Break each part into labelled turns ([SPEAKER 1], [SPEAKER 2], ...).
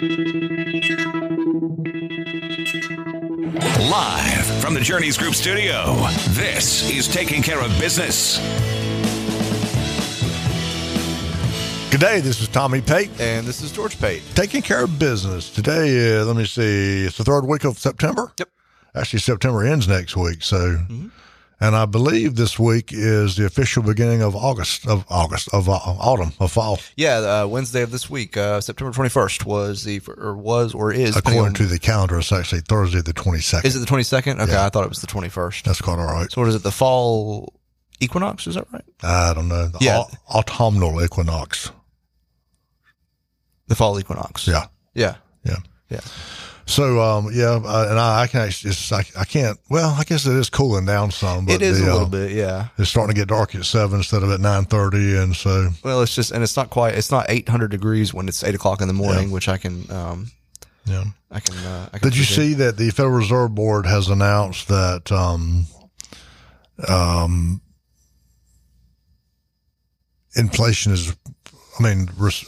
[SPEAKER 1] Live from the Journeys Group studio, this is Taking Care of Business.
[SPEAKER 2] Good day. This is Tommy Pate.
[SPEAKER 3] And this is George Pate.
[SPEAKER 2] Taking care of business. Today, uh, let me see, it's the third week of September.
[SPEAKER 3] Yep.
[SPEAKER 2] Actually, September ends next week. So, and I believe this week is the official beginning of August, of August, of uh, autumn, of fall,
[SPEAKER 3] Yeah, uh, Wednesday of this week, uh, September 21st, was the, or was, or is.
[SPEAKER 2] according
[SPEAKER 3] on-
[SPEAKER 2] to the calendar. It's actually Thursday, the 22nd.
[SPEAKER 3] Is it the 22nd? Okay,
[SPEAKER 2] Yeah.
[SPEAKER 3] I thought it was the 21st.
[SPEAKER 2] That's quite all right.
[SPEAKER 3] So what is it, the fall equinox? Is that right?
[SPEAKER 2] I don't know. The
[SPEAKER 3] Yeah.
[SPEAKER 2] au- autumnal equinox.
[SPEAKER 3] The fall equinox.
[SPEAKER 2] Yeah.
[SPEAKER 3] Yeah.
[SPEAKER 2] Yeah.
[SPEAKER 3] Yeah.
[SPEAKER 2] So, um, yeah, uh, and I, I can actually, just, I, I can't, well, I guess it is cooling down some, but
[SPEAKER 3] It is
[SPEAKER 2] the,
[SPEAKER 3] a little
[SPEAKER 2] uh,
[SPEAKER 3] bit, yeah.
[SPEAKER 2] It's starting to get dark at seven instead of at nine thirty, and so
[SPEAKER 3] Well, it's just, and it's not quite, it's not 800 degrees when it's 8 o'clock in the morning, which I can, um,
[SPEAKER 2] yeah.
[SPEAKER 3] I can, uh, I can
[SPEAKER 2] Did you see that the Federal Reserve Board has announced that um, um, inflation is, I mean, res-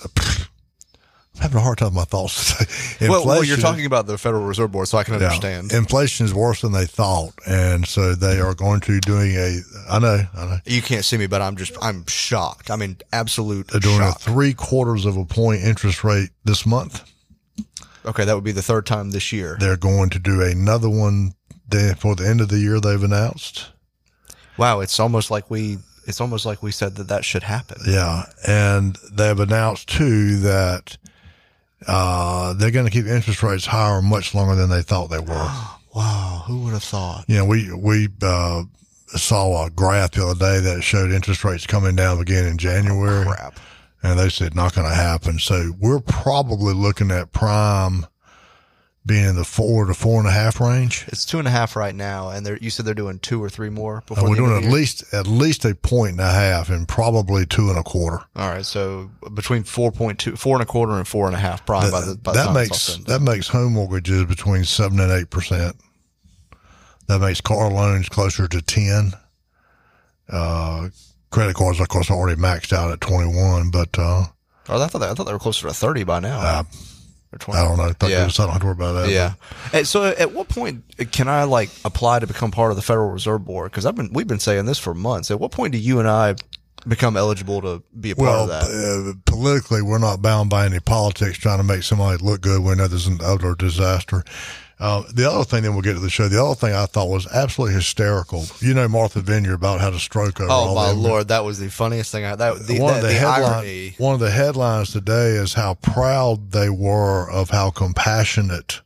[SPEAKER 2] I'm having a hard time with my thoughts.
[SPEAKER 3] Well, well, you're talking about the Federal Reserve Board, so I can
[SPEAKER 2] yeah,
[SPEAKER 3] understand.
[SPEAKER 2] inflation is worse than they thought, and so they are going to doing a. I know, I know.
[SPEAKER 3] You can't see me, but I'm just, I'm shocked. I mean, absolute
[SPEAKER 2] They're doing
[SPEAKER 3] shock.
[SPEAKER 2] a three quarters of a point interest rate this month.
[SPEAKER 3] okay, that would be the third time this year.
[SPEAKER 2] They're going to do another one for the end of the year. They've announced.
[SPEAKER 3] Wow, it's almost like we, it's almost like we said that that should happen.
[SPEAKER 2] Yeah, and they've announced too that uh, they're going to keep interest rates higher much longer than they thought they were.
[SPEAKER 3] Wow, who would have thought?
[SPEAKER 2] you know, we we uh, saw a graph the other day that showed interest rates coming down again in January,
[SPEAKER 3] Crap.
[SPEAKER 2] and they said not going to happen. So we're probably looking at prime being in the four to four and a half range.
[SPEAKER 3] It's two and a half right now, and they're, you said they're doing two or three more before
[SPEAKER 2] we're
[SPEAKER 3] the
[SPEAKER 2] doing at least at least a point and a half, and probably two and a quarter.
[SPEAKER 3] All right, so between four point two, four and a quarter, and four and a half, probably by the, by
[SPEAKER 2] that
[SPEAKER 3] all
[SPEAKER 2] makes
[SPEAKER 3] said and done.
[SPEAKER 2] that makes home mortgages between seven and eight percent. That makes car loans closer to ten. Uh, credit cards, of course, are already maxed out at twenty one, but uh,
[SPEAKER 3] Oh, I thought they, I thought they were closer to thirty by now.
[SPEAKER 2] uh,
[SPEAKER 3] or 20.
[SPEAKER 2] I don't know. I
[SPEAKER 3] Yeah.
[SPEAKER 2] don't have to worry about that.
[SPEAKER 3] Yeah. And so, at what point can I like apply to become part of the Federal Reserve Board? Because I've been we've been saying this for months. At what point do you and I become eligible to be a part
[SPEAKER 2] Well,
[SPEAKER 3] of that?
[SPEAKER 2] uh, politically, we're not bound by any politics trying to make somebody look good when there's an utter disaster. Uh, the other thing, then we'll get to the show. The other thing I thought was absolutely hysterical. You know, Martha Vineyard about had a stroke over
[SPEAKER 3] oh
[SPEAKER 2] all
[SPEAKER 3] my lord, that was the funniest thing. I, that the,
[SPEAKER 2] one
[SPEAKER 3] the,
[SPEAKER 2] of the,
[SPEAKER 3] the
[SPEAKER 2] headline,
[SPEAKER 3] irony.
[SPEAKER 2] one of the headlines today is how proud they were of how compassionate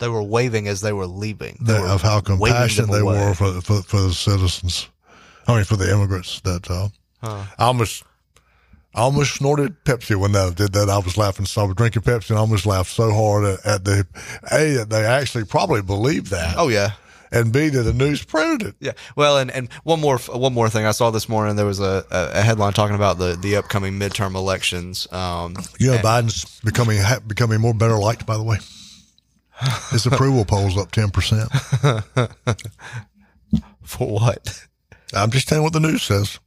[SPEAKER 3] They were waving as they were leaving.
[SPEAKER 2] They
[SPEAKER 3] were
[SPEAKER 2] of how compassionate they
[SPEAKER 3] away.
[SPEAKER 2] were for, for for the citizens. I mean, for the immigrants. That uh,
[SPEAKER 3] Huh.
[SPEAKER 2] I almost I almost snorted Pepsi when they did that. I was laughing. So I was drinking Pepsi and I almost laughed so hard at, at the a that they actually probably believed that,
[SPEAKER 3] Oh yeah.
[SPEAKER 2] and b that the news printed it.
[SPEAKER 3] Yeah. Well, and, and one more one more thing I saw this morning. There was a, a, headline talking about the, the upcoming midterm elections. Um,
[SPEAKER 2] You know, Biden's becoming becoming more better liked. By the way, his approval polls up ten percent.
[SPEAKER 3] for what?
[SPEAKER 2] I'm just telling what the news says.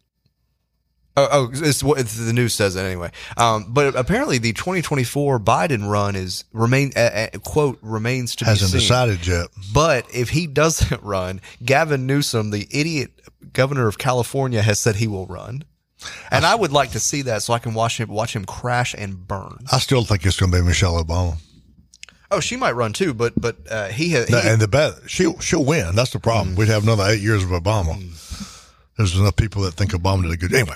[SPEAKER 3] Oh, oh it's what it's, the news says it anyway. Um, but apparently the 2024 Biden run is remain uh, uh, quote remains to
[SPEAKER 2] Hasn't
[SPEAKER 3] be seen.
[SPEAKER 2] decided yet.
[SPEAKER 3] But if he doesn't run, Gavin Newsom, the idiot governor of California, has said he will run. And I would like to see that so I can watch him watch him crash and burn.
[SPEAKER 2] I still think it's going to be Michelle Obama.
[SPEAKER 3] Oh, she might run too, but but uh, he has.
[SPEAKER 2] And the bet she'll she'll win. That's the problem. We'd have another eight years of Obama. There's enough people that think Obama did a good. Anyway,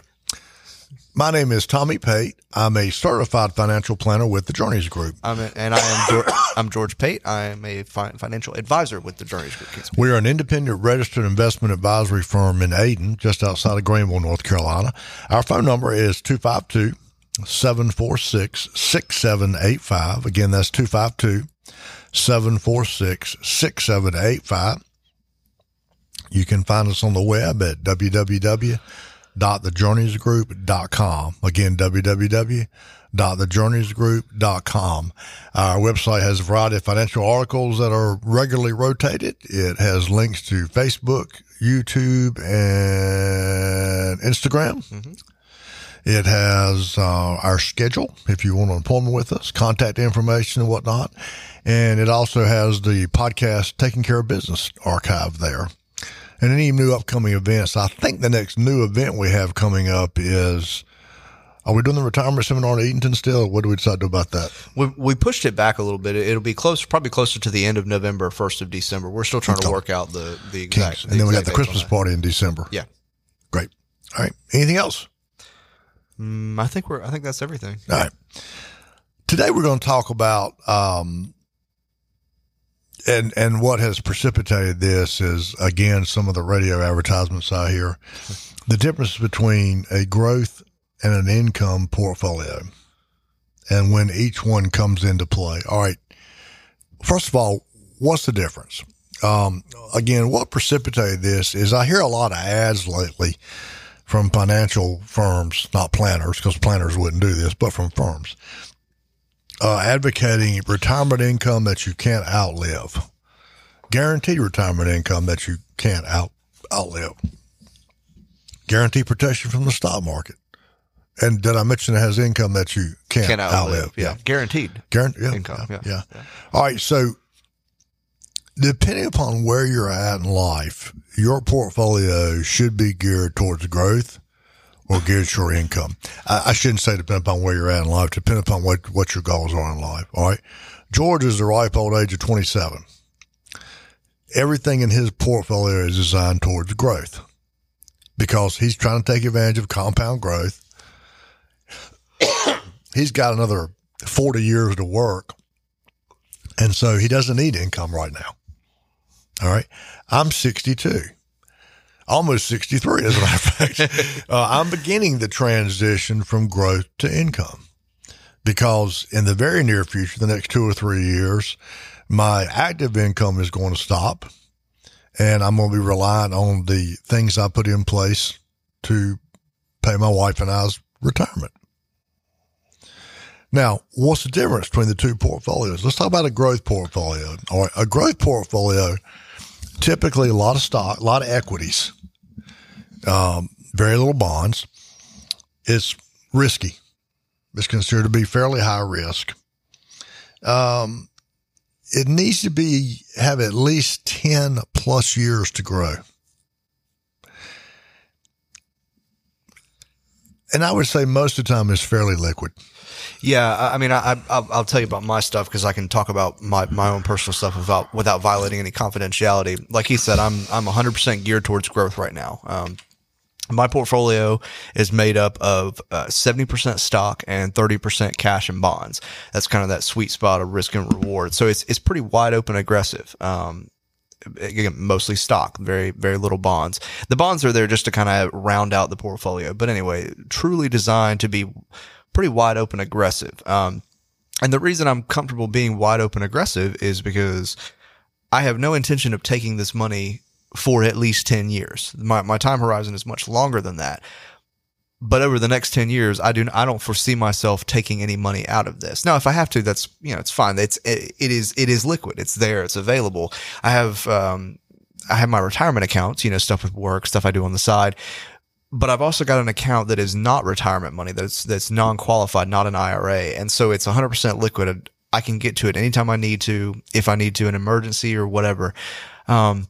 [SPEAKER 2] my name is Tommy Pate. I'm a certified financial planner with the Journeys Group.
[SPEAKER 3] I'm a, and I am George, I'm George Pate. I am a fi- financial advisor with the Journeys Group.
[SPEAKER 2] We are an independent registered investment advisory firm in Ayden, just outside of Greenville, North Carolina. Our phone number is 252 746 6785. Again, that's 252 746 6785. You can find us on the web at www.thejourneysgroup.com. Again, www.thejourneysgroup.com. Our website has a variety of financial articles that are regularly rotated. It has links to Facebook, YouTube, and Instagram. It has uh, our schedule if you want an appointment with us, contact information and whatnot. And it also has the podcast Taking Care of Business archive there. And any new upcoming events. I think the next new event we have coming up is are we doing the retirement seminar in Edenton still? What do we decide to do about that?
[SPEAKER 3] We, we pushed it back a little bit. It'll be close, probably closer to the end of November, first of December. We're still trying to work out the the exact.
[SPEAKER 2] And then we got the
[SPEAKER 3] exact
[SPEAKER 2] Christmas party in December.
[SPEAKER 3] Yeah,
[SPEAKER 2] Great. All right. Anything else?
[SPEAKER 3] mm, I think we're. I think that's everything.
[SPEAKER 2] All right. Today we're going to talk about um, and and what has precipitated this is again some of the radio advertisements I hear. The difference between a growth and an income portfolio, and when each one comes into play. All right. First of all, what's the difference? Um, again, what precipitated this is I hear a lot of ads lately from financial firms, not planners, because planners wouldn't do this, but from firms, uh, advocating retirement income that you can't outlive, guaranteed retirement income that you can't out outlive, guaranteed protection from the stock market. And did I mention it has income that you can't,
[SPEAKER 3] Can't outlive.
[SPEAKER 2] outlive?
[SPEAKER 3] Yeah, guaranteed.
[SPEAKER 2] Guaranteed yeah,
[SPEAKER 3] Income,
[SPEAKER 2] Yeah,
[SPEAKER 3] yeah.
[SPEAKER 2] yeah. All right. So, depending upon where you're at in life, your portfolio should be geared towards growth or geared your income. I, I shouldn't say depend upon where you're at in life, depend upon what, what your goals are in life. All right. George is the ripe old age of 27. Everything in his portfolio is designed towards growth because he's trying to take advantage of compound growth. he's got another 40 years to work. And so he doesn't need income right now. All right. I'm 62, almost 63, as a matter of fact. uh, I'm beginning the transition from growth to income because in the very near future, the next two or three years, my active income is going to stop and I'm going to be relying on the things I put in place to pay my wife and I's retirement. Now, what's the difference between the two portfolios? Let's talk about a growth portfolio. All right, a growth portfolio, typically a lot of stock, a lot of equities, um, very little bonds. It's risky. It's considered to be fairly high risk. Um, it needs to be have at least ten plus years to grow. And I would say most of the time it's fairly liquid.
[SPEAKER 3] Yeah, I mean, I, I I'll, I'll tell you about my stuff because I can talk about my, my own personal stuff without without violating any confidentiality. Like he said, I'm I'm 100 percent geared towards growth right now. Um, my portfolio is made up of uh, 70% stock and 30% cash and bonds. That's kind of that sweet spot of risk and reward. So it's it's pretty wide open aggressive. Um, again, mostly stock, very, very little bonds. The bonds are there just to kind of round out the portfolio. But anyway, truly designed to be pretty wide open aggressive. Um, and the reason I'm comfortable being wide open aggressive is because I have no intention of taking this money for at least 10 years. My, my time horizon is much longer than that. But over the next 10 years, I do, I don't foresee myself taking any money out of this. Now, if I have to, that's, you know, it's fine. It's, it, it is, it is liquid. It's there. It's available. I have, um, I have my retirement accounts, you know, stuff with work, stuff I do on the side. But I've also got an account that is not retirement money. That's, that's non-qualified, not an IRA. And so it's 100% liquid. I can get to it anytime I need to, if I need to, an emergency or whatever. Um,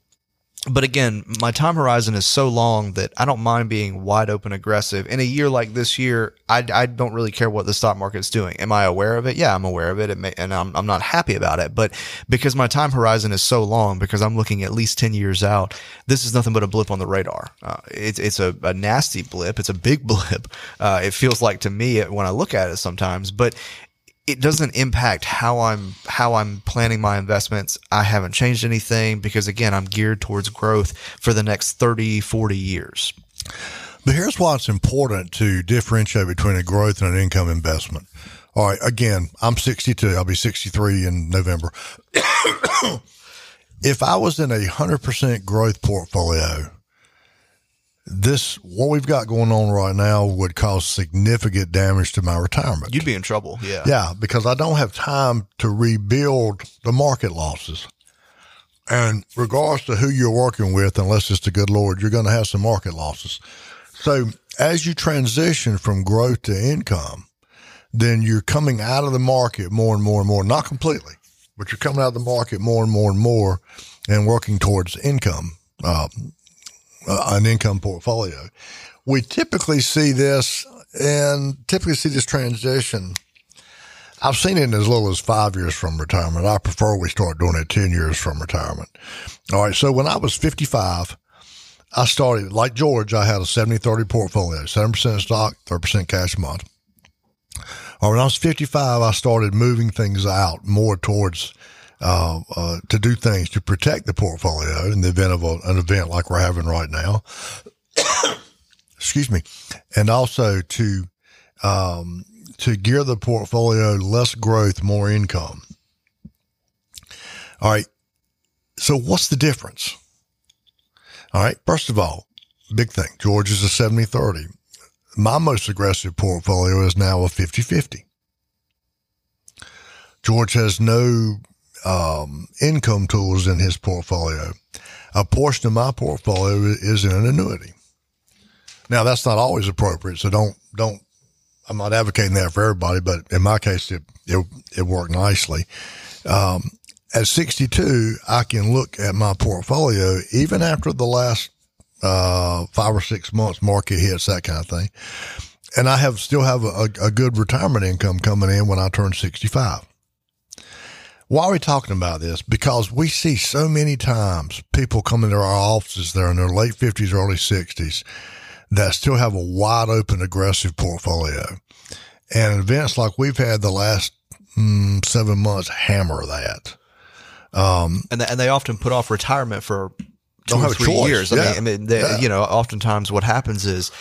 [SPEAKER 3] but again, my time horizon is so long that I don't mind being wide open aggressive. In a year like this year, I, I don't really care what the stock market's doing. Am I aware of it? Yeah, I'm aware of it, it may, and I'm, I'm not happy about it. But because my time horizon is so long, because I'm looking at least 10 years out, this is nothing but a blip on the radar. Uh, it's, it's a, a nasty blip. It's a big blip. Uh, it feels like to me when I look at it sometimes, but it doesn't impact how I'm how I'm planning my investments. I haven't changed anything because again, I'm geared towards growth for the next 30, 40 years.
[SPEAKER 2] But here's why it's important to differentiate between a growth and an income investment. All right, again, I'm 62. I'll be 63 in November. if I was in a 100% growth portfolio, this, what we've got going on right now would cause significant damage to my retirement.
[SPEAKER 3] You'd be in trouble. Yeah.
[SPEAKER 2] Yeah, because I don't have time to rebuild the market losses. And regardless to who you're working with, unless it's the good Lord, you're going to have some market losses. So as you transition from growth to income, then you're coming out of the market more and more and more, not completely, but you're coming out of the market more and more and more and working towards income, uh, uh, an income portfolio. We typically see this and typically see this transition. I've seen it in as little as five years from retirement. I prefer we start doing it 10 years from retirement. All right. So when I was 55, I started like George, I had a 70 30 portfolio, 7% stock, 30% cash a month. Or when I was 55, I started moving things out more towards uh, uh, to do things to protect the portfolio in the event of a, an event like we're having right now. Excuse me, and also to um, to gear the portfolio less growth, more income. All right. So what's the difference? All right. First of all, big thing. George is a 70 30 my most aggressive portfolio is now a 50 50. George has no um, income tools in his portfolio. A portion of my portfolio is in an annuity. Now that's not always appropriate, so don't don't. I'm not advocating that for everybody, but in my case, it it, it worked nicely. Um, at 62, I can look at my portfolio even after the last uh, five or six months, market hits, that kind of thing. And I have still have a, a good retirement income coming in when I turn 65. Why are we talking about this? Because we see so many times people come into our offices there in their late 50s, early 60s that still have a wide open, aggressive portfolio. And events like we've had the last mm, seven months hammer that.
[SPEAKER 3] Um, and, and they often put off retirement for two or three years. I yeah. mean, I mean they, yeah. you know, oftentimes what happens is,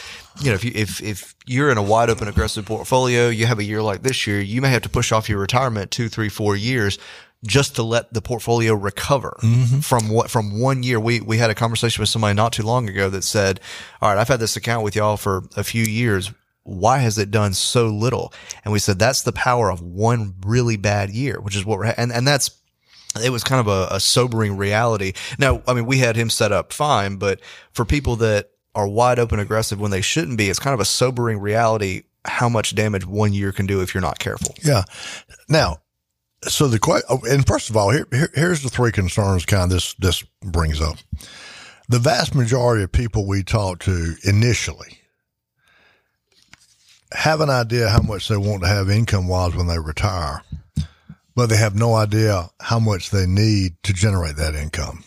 [SPEAKER 3] you know, if you if if you're in a wide open aggressive portfolio, you have a year like this year, you may have to push off your retirement two, three, four years just to let the portfolio recover mm-hmm. from what from one year. We we had a conversation with somebody not too long ago that said, "All right, I've had this account with y'all for a few years. Why has it done so little?" And we said that's the power of one really bad year, which is what we're and and that's it was kind of a, a, sobering reality. Now, I mean, we had him set up fine, but for people that are wide open aggressive when they shouldn't be, it's kind of a sobering reality how much damage one year can do if you're not careful.
[SPEAKER 2] Yeah. Now, so the question, oh, and first of all, here, here, here's the three concerns kind of this this brings up. The vast majority of people we talk to initially have an idea how much they want to have income wise when they retire but they have no idea how much they need to generate that income.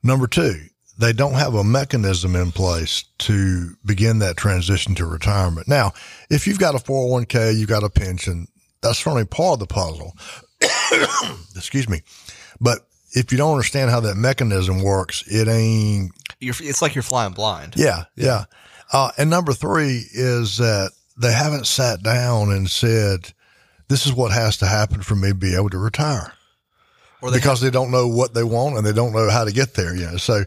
[SPEAKER 2] Number two, they don't have a mechanism in place to begin that transition to retirement. Now, if you've got a 401k, you've got a pension, that's certainly part of the puzzle. Excuse me. But if you don't understand how that mechanism works, it ain't.
[SPEAKER 3] You're, it's like you're flying blind.
[SPEAKER 2] Yeah. Yeah. yeah. Uh, and number three is that they haven't sat down and said, this is what has to happen for me to be able to retire. Or they because have, they don't know what they want and they don't know how to get there. Know, so.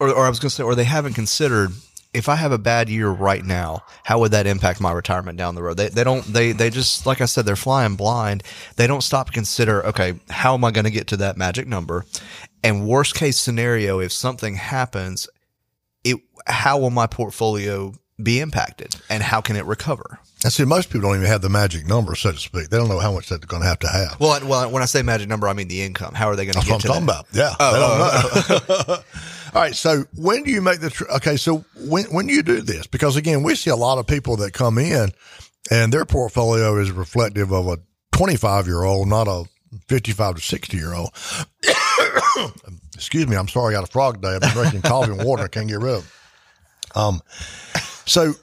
[SPEAKER 3] Or, or I was going to say, or they haven't considered if I have a bad year right now, how would that impact my retirement down the road? They, they don't, they, they just, like I said, they're flying blind. They don't stop to consider, okay, how am I going to get to that magic number? And worst case scenario, if something happens, it, how will my portfolio be impacted and how can it recover?
[SPEAKER 2] And see, most people don't even have the magic number, so to speak. They don't know how much they're going to have to have.
[SPEAKER 3] Well, well, when I say magic number, I mean the income. How are they going to
[SPEAKER 2] That's
[SPEAKER 3] get
[SPEAKER 2] what I'm talking that? about. Yeah. Oh, oh, oh. All right. So when do you make the, tr- okay. So when, when do you do this? Because again, we see a lot of people that come in and their portfolio is reflective of a 25 year old, not a 55 to 60 year old. Excuse me. I'm sorry. I got a frog day. I've been drinking coffee and water. I can't get rid of. Um, so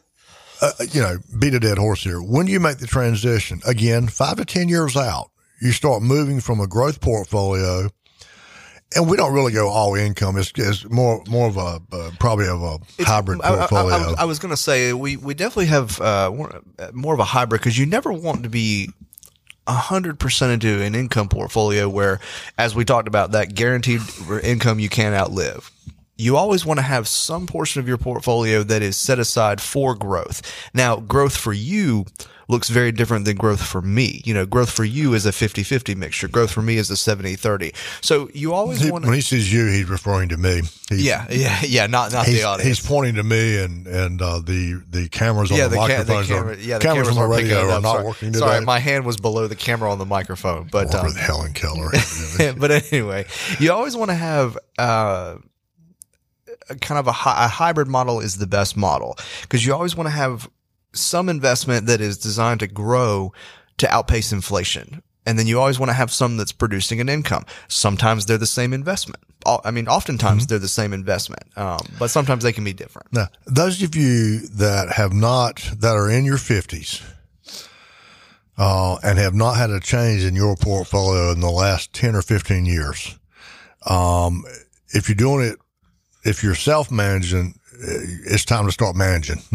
[SPEAKER 2] uh, you know, beat a dead horse here. When do you make the transition, again, five to 10 years out, you start moving from a growth portfolio and we don't really go all income. It's, it's more more of a uh, probably of a it's, hybrid portfolio.
[SPEAKER 3] I, I, I was, was going to say we we definitely have uh, more of a hybrid because you never want to be hundred percent into an income portfolio where, as we talked about, that guaranteed income you can't outlive. You always want to have some portion of your portfolio that is set aside for growth. Now, growth for you looks very different than growth for me. You know, growth for you is a 50-50 mixture. Growth for me is a 70-30. So you always
[SPEAKER 2] He-
[SPEAKER 3] want to
[SPEAKER 2] when he says you, he's referring to me. He,
[SPEAKER 3] Yeah, yeah, yeah, not not
[SPEAKER 2] He's,
[SPEAKER 3] the audience.
[SPEAKER 2] he's pointing to me, and and uh, the the cameras on
[SPEAKER 3] yeah,
[SPEAKER 2] the,
[SPEAKER 3] the, ca- the
[SPEAKER 2] microphones
[SPEAKER 3] camera,
[SPEAKER 2] are
[SPEAKER 3] yeah, the
[SPEAKER 2] cameras, on the radio are not
[SPEAKER 3] sorry.
[SPEAKER 2] working today.
[SPEAKER 3] Sorry, my hand was below the camera on the microphone, but um,
[SPEAKER 2] with Helen Keller.
[SPEAKER 3] but anyway, you always want to have uh, kind of a, hy- a hybrid model is the best model because you always want to have some investment that is designed to grow to outpace inflation. And then you always want to have some that's producing an income. Sometimes they're the same investment. I mean, oftentimes they're the same investment, um, but sometimes they can be different.
[SPEAKER 2] Now, those of you that have not, that are in your 50s, uh, and have not had a change in your portfolio in the last 10 or 15 years, um, if you're doing it, if you're self managing, it's time to start managing.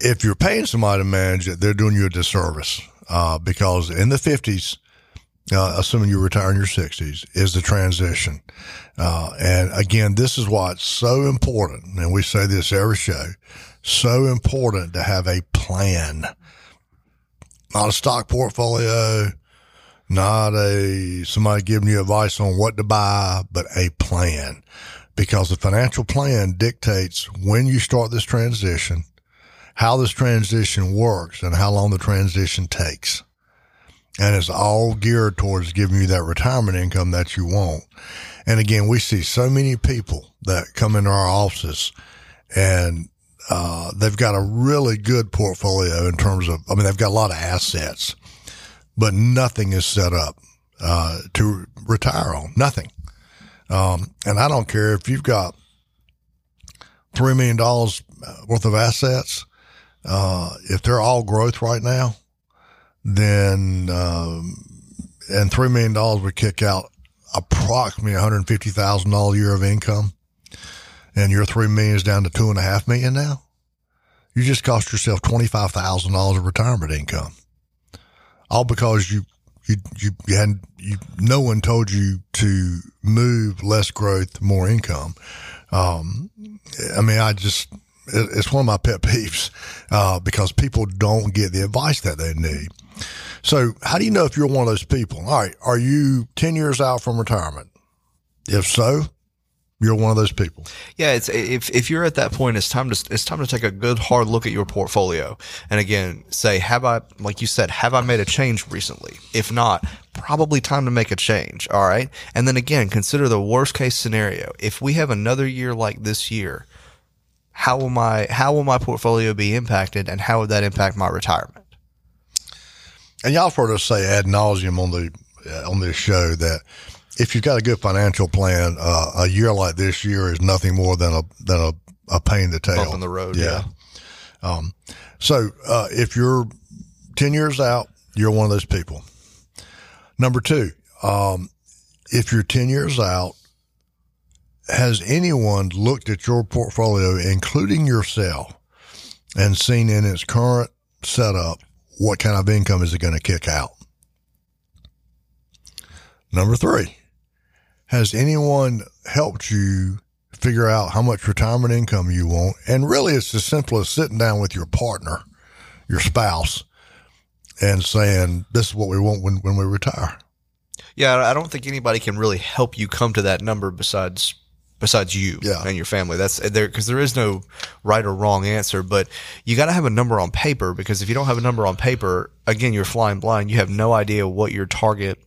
[SPEAKER 2] if you're paying somebody to manage it, they're doing you a disservice, uh, because in the 50s, uh, assuming you retire in your 60s, is the transition. Uh, and again, this is why it's so important, and we say this every show, so important to have a plan. Not a stock portfolio, not a somebody giving you advice on what to buy, but a plan. Because the financial plan dictates when you start this transition, how this transition works, and how long the transition takes and it's all geared towards giving you that retirement income that you want. And again, we see so many people that come into our offices and uh, they've got a really good portfolio in terms of, I mean, they've got a lot of assets, but nothing is set up uh, to retire on. Nothing. Um, and I don't care if you've got three million dollars worth of assets. Uh, if they're all growth right now, then um, and three million dollars would kick out approximately one hundred fifty thousand dollars a year of income, and your three million is down to two and a half million now. You just cost yourself twenty five thousand dollars of retirement income, all because you you you, you hadn't you no one told you to move less growth, more income. Um, I mean, I just it- it's one of my pet peeves uh, because people don't get the advice that they need. So, how do you know if you're one of those people? All right, are you 10 years out from retirement? If so, you're one of those people.
[SPEAKER 3] Yeah, it's if if you're at that point, it's time to it's time to take a good hard look at your portfolio, and again, say, have I, like you said, have I made a change recently? If not, probably time to make a change. All right, and then again, consider the worst case scenario. If we have another year like this year, how will my how will my portfolio be impacted, and how would that impact my retirement?
[SPEAKER 2] And y'all have heard us say ad nauseum on the uh, on this show that if you've got a good financial plan, uh, a year like this year is nothing more than a than a, a pain in the tail.
[SPEAKER 3] Bump in the road, yeah.
[SPEAKER 2] Um, so uh, if you're ten years out, you're one of those people. Number two, um, if you're ten years out, has anyone looked at your portfolio, including yourself, and seen in its current setup what kind of income is it going to kick out? Number three, has anyone helped you figure out how much retirement income you want? And really, it's as simple as sitting down with your partner, your spouse, and saying, This is what we want when, when we retire.
[SPEAKER 3] Yeah, I don't think anybody can really help you come to that number besides besides you
[SPEAKER 2] Yeah.
[SPEAKER 3] and your family. That's there because there is no right or wrong answer, but you got to have a number on paper because if you don't have a number on paper, again, you're flying blind. You have no idea what your target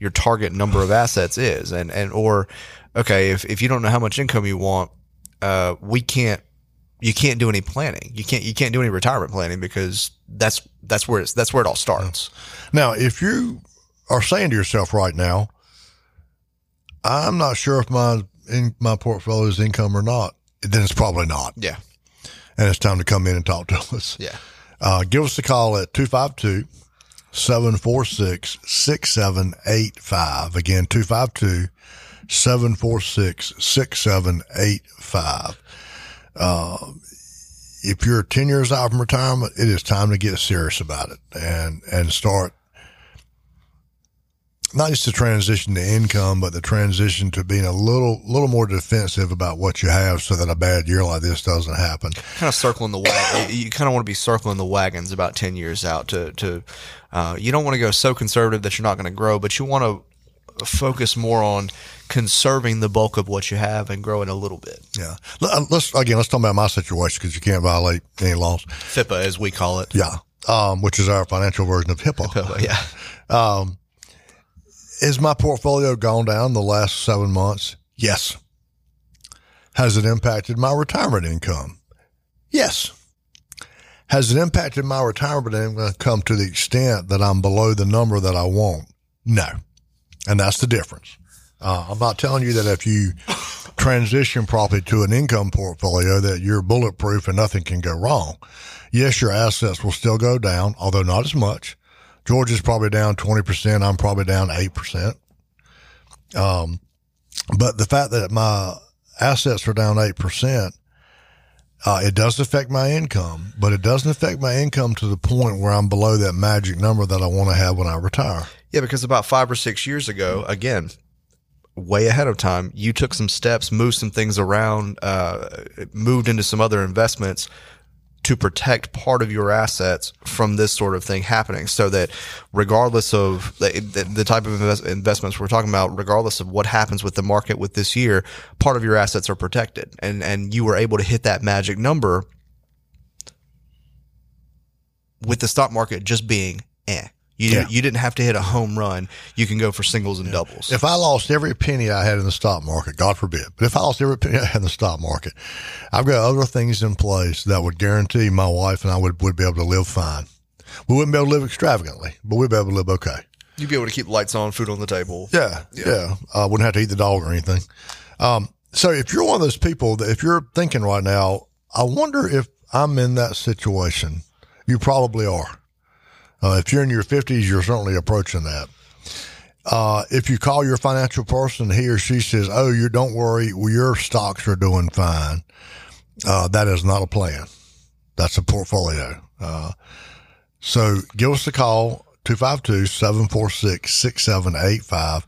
[SPEAKER 3] your target number of assets is, and and or okay, if if you don't know how much income you want, uh, we can't. You can't do any planning. You can't. You can't do any retirement planning because that's that's where it's that's where it all starts.
[SPEAKER 2] Now, if you are saying to yourself right now, I'm not sure if my in my portfolio is income or not, then it's probably not.
[SPEAKER 3] Yeah.
[SPEAKER 2] And it's time to come in and talk to us.
[SPEAKER 3] Yeah.
[SPEAKER 2] Uh, give us a call at 252 746 6785. Again, 252 746 6785. Uh, if you're 10 years out from retirement, it is time to get serious about it and, and start not just the transition to income, but the transition to being a little little more defensive about what you have, so that a bad year like this doesn't happen.
[SPEAKER 3] Kind of circling the wagon. you kind of want to be circling the wagons about ten years out. To to uh, you don't want to go so conservative that you're not going to grow, but you want to focus more on conserving the bulk of what you have and growing a little bit.
[SPEAKER 2] Yeah. uh, Let's again. Let's talk about my situation because you can't violate any laws.
[SPEAKER 3] FIPA, as we call it.
[SPEAKER 2] Yeah. Um, which is our financial version of HIPAA.
[SPEAKER 3] HIPAA yeah.
[SPEAKER 2] Um, is my portfolio gone down the last seven months? Yes. Has it impacted my retirement income? Yes. Has it impacted my retirement income to the extent that I'm below the number that I want? No. And that's the difference. Uh, I'm not telling you that if you transition properly to an income portfolio that you're bulletproof and nothing can go wrong. Yes, your assets will still go down, although not as much. George's probably down 20%. I'm probably down 8%. Um, but the fact that my assets are down 8%, uh, it does affect my income, but it doesn't affect my income to the point where I'm below that magic number that I want to have when I retire.
[SPEAKER 3] Yeah, because about five or six years ago, again, way ahead of time, you took some steps, moved some things around, uh, moved into some other investments to protect part of your assets from this sort of thing happening so that regardless of the, the type of invest, investments we're talking about regardless of what happens with the market with this year part of your assets are protected. And and you were able to hit that magic number with the stock market just being eh you, yeah. you didn't have to hit a home run. You can go for singles and yeah. doubles.
[SPEAKER 2] If I lost every penny I had in the stock market, God forbid, but if I lost every penny I had in the stock market, I've got other things in place that would guarantee my wife and I would, would be able to live fine. We wouldn't be able to live extravagantly, but we'd be able to live okay.
[SPEAKER 3] You'd be able to keep lights on, food on the table.
[SPEAKER 2] Yeah. Yeah. yeah. I wouldn't have to eat the dog or anything. Um, so if you're one of those people that if you're thinking right now, I wonder if I'm in that situation, you probably are. Uh, if you're in your 50s, you're certainly approaching that. Uh, if you call your financial person, he or she says, "Oh, you don't worry, well, your stocks are doing fine." Uh, that is not a plan. That's a portfolio. Uh, so give us a call 252-746-6785.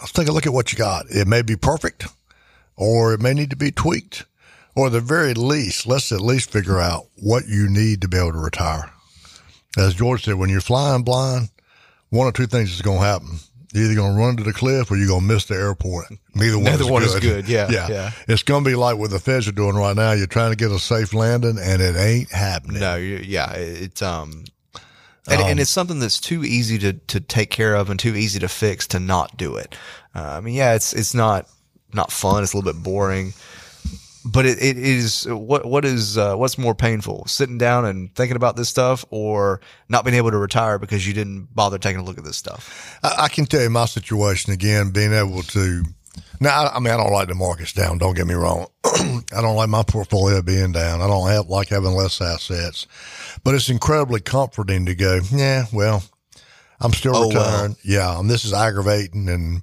[SPEAKER 2] Let's take a look at what you got. It may be perfect or it may need to be tweaked or the very least, let's at least figure out what you need to be able to retire as George said, when you're flying blind, one or two things is going to happen. You're either going to run to the cliff or you're going to miss the airport. Neither one,
[SPEAKER 3] Neither
[SPEAKER 2] is,
[SPEAKER 3] one
[SPEAKER 2] good.
[SPEAKER 3] is good. Yeah,
[SPEAKER 2] yeah. yeah. It's going to be like what the feds are doing right now. You're trying to get a safe landing and it ain't happening.
[SPEAKER 3] No, yeah. It's, um, and, um, and, it's something that's too easy to, to take care of and too easy to fix to not do it. Uh, I mean, yeah, it's, it's not, not fun. It's a little bit boring but it, it is what what is uh, what's more painful sitting down and thinking about this stuff or not being able to retire because you didn't bother taking a look at this stuff?
[SPEAKER 2] I, I can tell you my situation again being able to now I, I mean i don't like the markets down don't get me wrong. I don't like my portfolio being down. I don't have, like having less assets but it's incredibly comforting to go yeah well i'm still oh, retiring. Yeah and this is aggravating and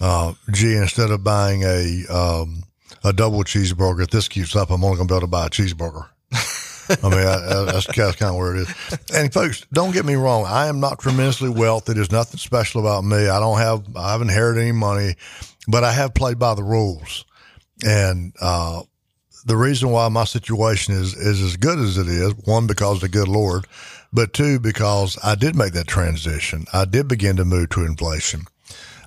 [SPEAKER 2] uh, gee instead of buying a um, a double cheeseburger. If this keeps up, I'm only going to be able to buy a cheeseburger. I mean, I, I, that's, that's kind of where it is. And folks, don't get me wrong. I am not tremendously wealthy. There's nothing special about me. I don't have, I haven't inherited any money, but I have played by the rules. And, uh, the reason why my situation is, is as good as it is, one, because the good Lord, but two, because I did make that transition. I did begin to move to inflation.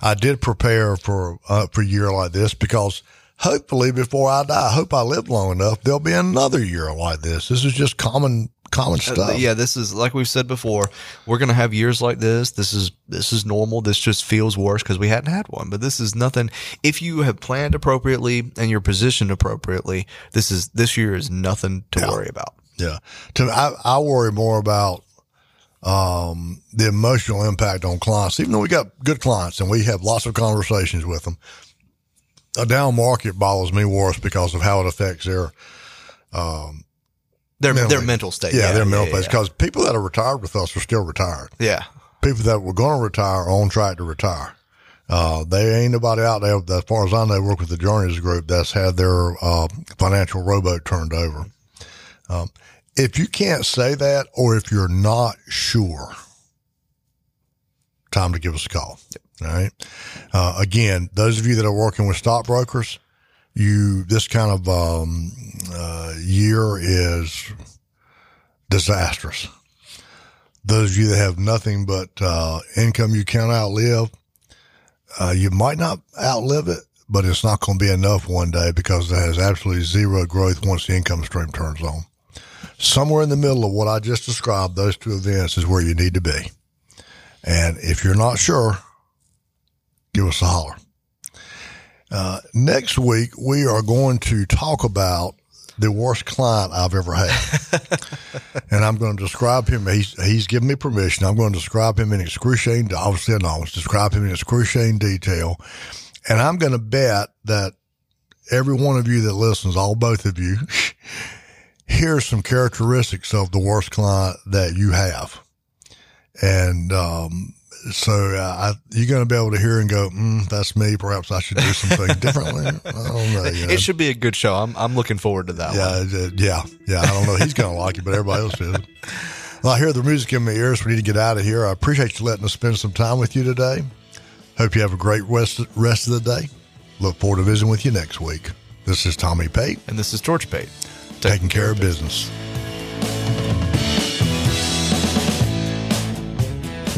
[SPEAKER 2] I did prepare for, uh, for a year like this because hopefully before I die, I hope I live long enough, there'll be another year like this. This is just common common uh, stuff. Uh,
[SPEAKER 3] yeah, this is like we've said before. We're going to have years like this. This is this is normal. This just feels worse because we hadn't had one. But this is nothing. If you have planned appropriately and you're positioned appropriately, this is this year is nothing to
[SPEAKER 2] yeah.
[SPEAKER 3] worry about.
[SPEAKER 2] Yeah, to I, I worry more about um, the emotional impact on clients. Even though we got good clients and we have lots of conversations with them, a down market bothers me worse because of how it affects their um,
[SPEAKER 3] their their mental state.
[SPEAKER 2] Yeah, yeah their mental yeah, state. Because yeah. people that are retired with us are still retired.
[SPEAKER 3] Yeah,
[SPEAKER 2] people that were going to retire are on track to retire. Uh, they ain't nobody out there, as far as I know, work with the Journeys Group that's had their uh, financial rowboat turned over. Um, if you can't say that, or if you're not sure, time to give us a call. All right. Uh, again, those of you that are working with stockbrokers, you this kind of um, uh, year is disastrous. Those of you that have nothing but uh, income you can't outlive, uh, you might not outlive it, but it's not going to be enough one day because it has absolutely zero growth once the income stream turns on. Somewhere in the middle of what I just described, those two events is where you need to be. And if you're not sure, give us a holler. Uh, next week, we are going to talk about the worst client I've ever had. and I'm going to describe him. He's, he's given me permission. I'm going to describe him in excruciating, obviously anonymous, describe him in excruciating detail. And I'm going to bet that every one of you that listens, all both of you, here's some characteristics of the worst client that you have. And, um, so uh, I, you're going to be able to hear and go, mm, "That's me." Perhaps I should do something differently. I don't know. You know.
[SPEAKER 3] It should be a good show. I'm I'm looking forward to that.
[SPEAKER 2] Yeah,
[SPEAKER 3] one.
[SPEAKER 2] yeah, yeah. I don't know. He's going to like it, but everybody else is. Well, I hear the music in my ears. We need to get out of here. I appreciate you letting us spend some time with you today. Hope you have a great rest rest of the day. Look forward to visiting with you next week. This is Tommy Pate,
[SPEAKER 3] and this is George Pate,
[SPEAKER 2] taking, taking care, care, of business. business.